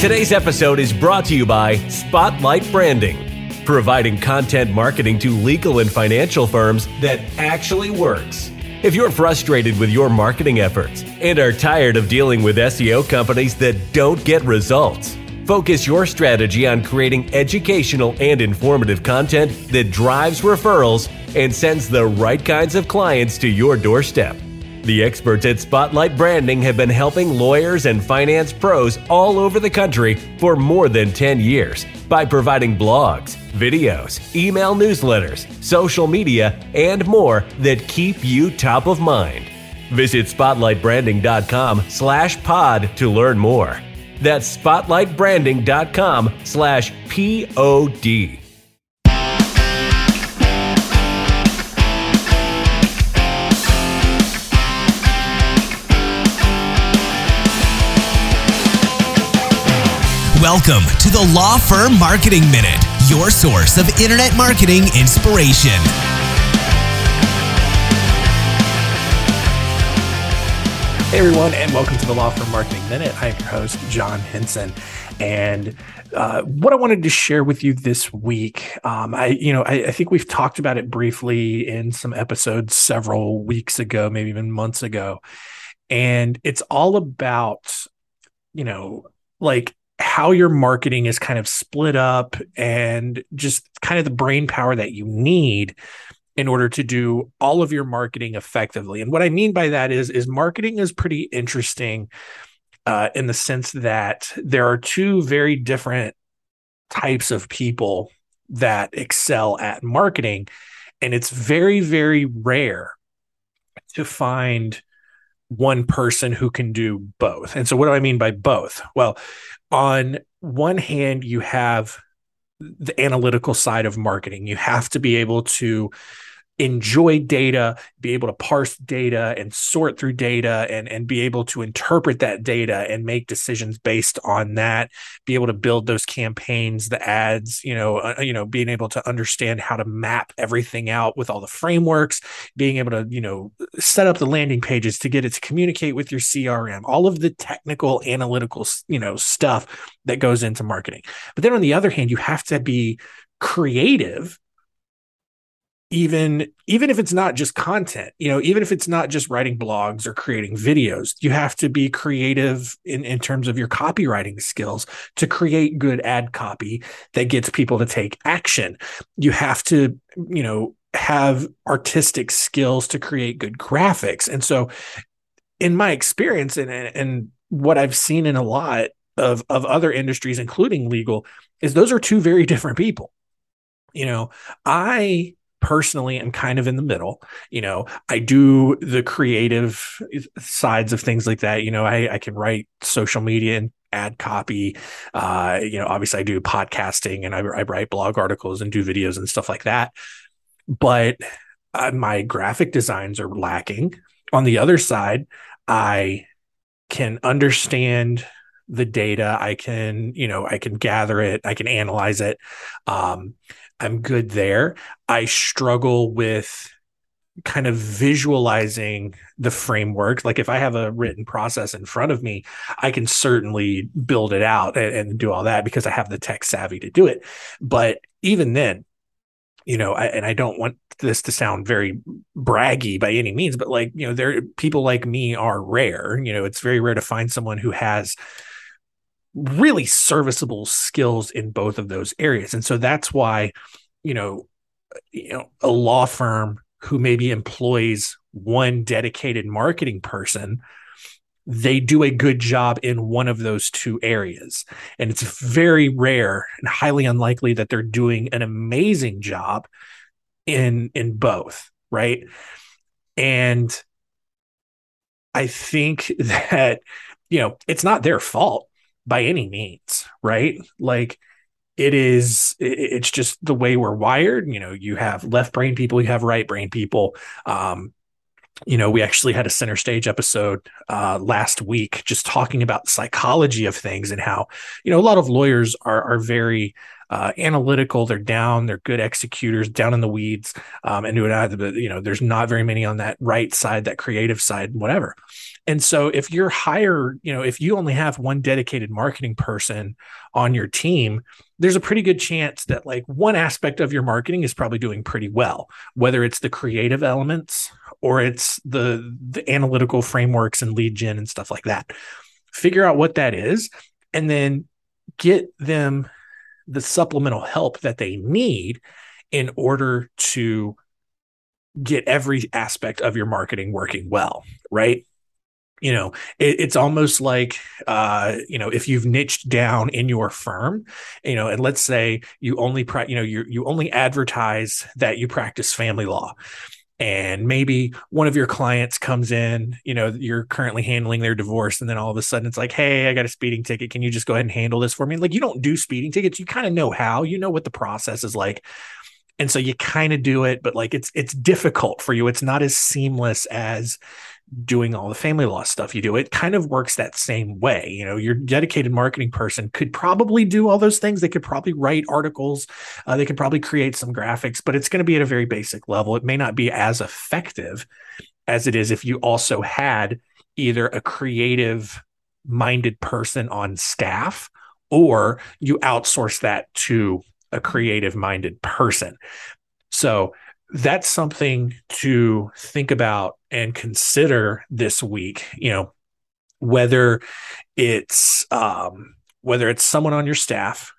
Today's episode is brought to you by Spotlight Branding, providing content marketing to legal and financial firms that actually works. If you're frustrated with your marketing efforts and are tired of dealing with SEO companies that don't get results, focus your strategy on creating educational and informative content that drives referrals and sends the right kinds of clients to your doorstep. The experts at Spotlight Branding have been helping lawyers and finance pros all over the country for more than 10 years by providing blogs, videos, email newsletters, social media, and more that keep you top of mind. Visit spotlightbranding.com slash pod to learn more. That's spotlightbranding.com slash P-O-D. Welcome to the Law Firm Marketing Minute, your source of internet marketing inspiration. Hey everyone, and welcome to the Law Firm Marketing Minute. I am your host, John Henson, and uh, what I wanted to share with you this week, um, I you know I, I, think we've talked about it briefly in some episodes several weeks ago, maybe even months ago, and it's all about you know like how your marketing is kind of split up and just kind of the brain power that you need in order to do all of your marketing effectively. And what I mean by that is is marketing is pretty interesting uh, in the sense that there are two very different types of people that excel at marketing and it's very very rare to find one person who can do both. And so what do I mean by both? Well, on one hand, you have the analytical side of marketing. You have to be able to enjoy data, be able to parse data and sort through data and, and be able to interpret that data and make decisions based on that, be able to build those campaigns, the ads, you know, uh, you know, being able to understand how to map everything out with all the frameworks, being able to, you know, set up the landing pages to get it to communicate with your CRM, all of the technical analytical, you know, stuff that goes into marketing. But then on the other hand, you have to be creative even even if it's not just content you know even if it's not just writing blogs or creating videos you have to be creative in, in terms of your copywriting skills to create good ad copy that gets people to take action. You have to you know have artistic skills to create good graphics. And so in my experience and and what i've seen in a lot of of other industries including legal is those are two very different people. You know i personally am kind of in the middle. You know, I do the creative sides of things like that. You know, I, I can write social media and ad copy. Uh, you know, obviously I do podcasting and I, I write blog articles and do videos and stuff like that. But uh, my graphic designs are lacking. On the other side, I can understand the data. I can, you know, I can gather it. I can analyze it. Um, I'm good there. I struggle with kind of visualizing the framework. Like if I have a written process in front of me, I can certainly build it out and, and do all that because I have the tech savvy to do it. But even then, you know, I, and I don't want this to sound very braggy by any means, but like, you know, there people like me are rare. You know, it's very rare to find someone who has really serviceable skills in both of those areas. And so that's why, you know, you know, a law firm who maybe employs one dedicated marketing person, they do a good job in one of those two areas. And it's very rare and highly unlikely that they're doing an amazing job in in both, right? And I think that you know, it's not their fault by any means, right? Like it is it's just the way we're wired, you know, you have left brain people, you have right brain people. Um you know, we actually had a center stage episode uh, last week just talking about the psychology of things and how, you know, a lot of lawyers are are very uh, analytical. They're down. They're good executors, down in the weeds, um, and. You know, there's not very many on that right side, that creative side, whatever. And so if you're higher, you know, if you only have one dedicated marketing person on your team, there's a pretty good chance that like one aspect of your marketing is probably doing pretty well, whether it's the creative elements or it's the the analytical frameworks and lead gen and stuff like that. Figure out what that is and then get them the supplemental help that they need in order to get every aspect of your marketing working well, right? you know it, it's almost like uh you know if you've niched down in your firm you know and let's say you only pra- you know you you only advertise that you practice family law and maybe one of your clients comes in you know you're currently handling their divorce and then all of a sudden it's like hey i got a speeding ticket. Can you just go ahead and handle this for me? Like you don't do speeding tickets. You kind of know how. You know what the process is like. And so you kind of do it but like it's it's difficult for you. It's not as seamless as doing all the family law stuff you do. It kind of works that same way. You know, your dedicated marketing person could probably do all those things. They could probably write articles. Uh, they could probably create some graphics, but it's going to be at a very basic level. It may not be as effective as it is if you also had either a creative minded person on staff or you outsource that to a creative minded person. So that's something to think about and consider this week you know whether it's um, whether it's someone on your staff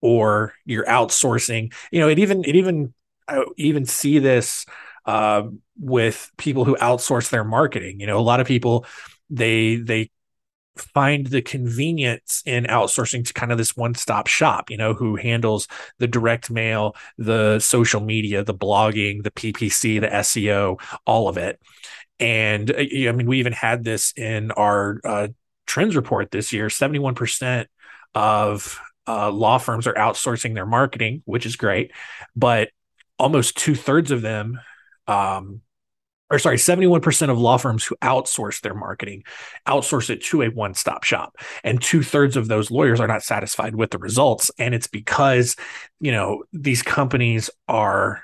or you're outsourcing you know it even it even I even see this uh, with people who outsource their marketing. You know a lot of people they they find the convenience in outsourcing to kind of this one stop shop, you know, who handles the direct mail, the social media, the blogging, the PPC, the SEO, all of it. And uh, I mean, we even had this in our uh, trends report this year 71% of uh, law firms are outsourcing their marketing, which is great. But almost two thirds of them um, or sorry, 71% of law firms who outsource their marketing outsource it to a one stop shop. And two thirds of those lawyers are not satisfied with the results. And it's because, you know, these companies are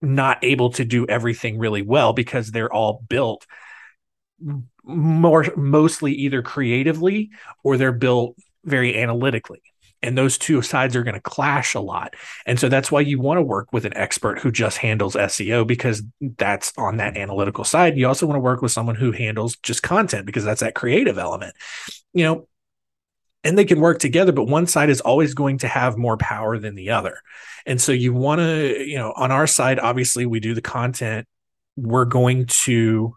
not able to do everything really well because they're all built more mostly either creatively or they're built very analytically and those two sides are going to clash a lot. And so that's why you want to work with an expert who just handles SEO because that's on that analytical side. You also want to work with someone who handles just content because that's that creative element. You know, and they can work together, but one side is always going to have more power than the other. And so you want to, you know, on our side, obviously we do the content. We're going to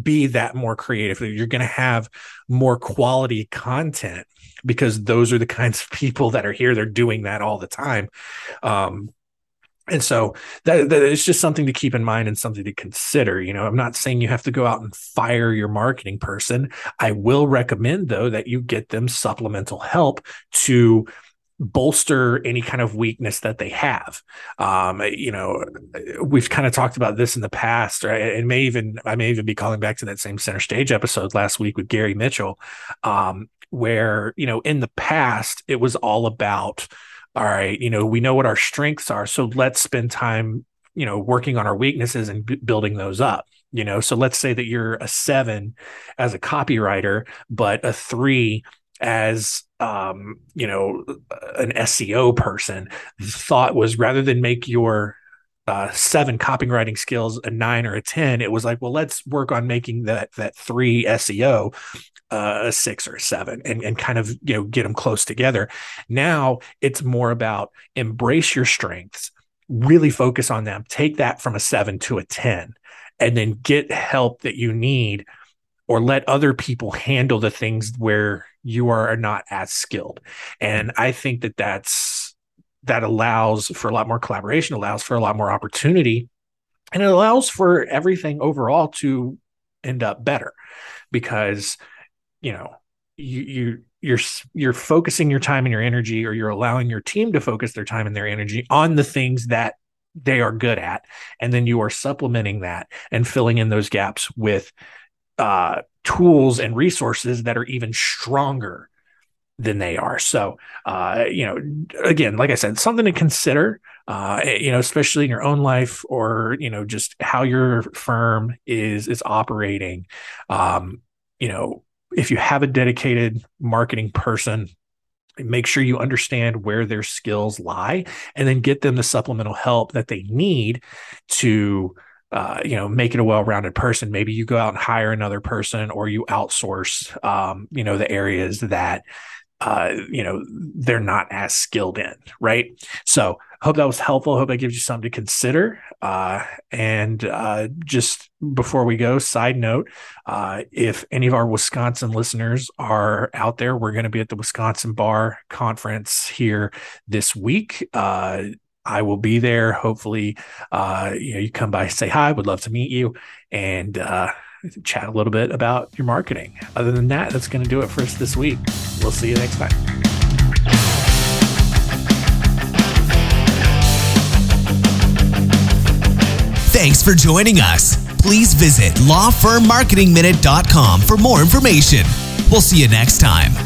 be that more creative. You're going to have more quality content because those are the kinds of people that are here. They're doing that all the time. Um, and so that, it's just something to keep in mind and something to consider. You know, I'm not saying you have to go out and fire your marketing person. I will recommend though that you get them supplemental help to bolster any kind of weakness that they have. Um, you know, we've kind of talked about this in the past, right? And may even I may even be calling back to that same center stage episode last week with Gary Mitchell, um, where you know in the past it was all about, all right, you know, we know what our strengths are, so let's spend time, you know, working on our weaknesses and b- building those up. You know, so let's say that you're a seven as a copywriter, but a three as um, you know, an SEO person, The thought was rather than make your uh, seven copywriting skills a nine or a 10, it was like, well, let's work on making that, that three SEO uh, a six or a seven and, and kind of, you know, get them close together. Now it's more about embrace your strengths, really focus on them, take that from a seven to a 10, and then get help that you need or let other people handle the things where you are not as skilled. And I think that that's that allows for a lot more collaboration, allows for a lot more opportunity, and it allows for everything overall to end up better because you know you you you're you're focusing your time and your energy or you're allowing your team to focus their time and their energy on the things that they are good at and then you are supplementing that and filling in those gaps with uh, tools and resources that are even stronger than they are. So, uh, you know, again, like I said, something to consider, uh, you know, especially in your own life or, you know, just how your firm is, is operating. Um, you know, if you have a dedicated marketing person, make sure you understand where their skills lie and then get them the supplemental help that they need to uh, you know, make it a well-rounded person. Maybe you go out and hire another person, or you outsource, um, you know, the areas that uh, you know, they're not as skilled in, right? So hope that was helpful. Hope that gives you something to consider. Uh, and uh, just before we go, side note, uh, if any of our Wisconsin listeners are out there, we're going to be at the Wisconsin Bar Conference here this week. Uh, I will be there. Hopefully, uh, you know, you come by, say hi. Would love to meet you, and uh, chat a little bit about your marketing. Other than that, that's going to do it for us this week. We'll see you next time. Thanks for joining us. Please visit lawfirmmarketingminute.com for more information. We'll see you next time.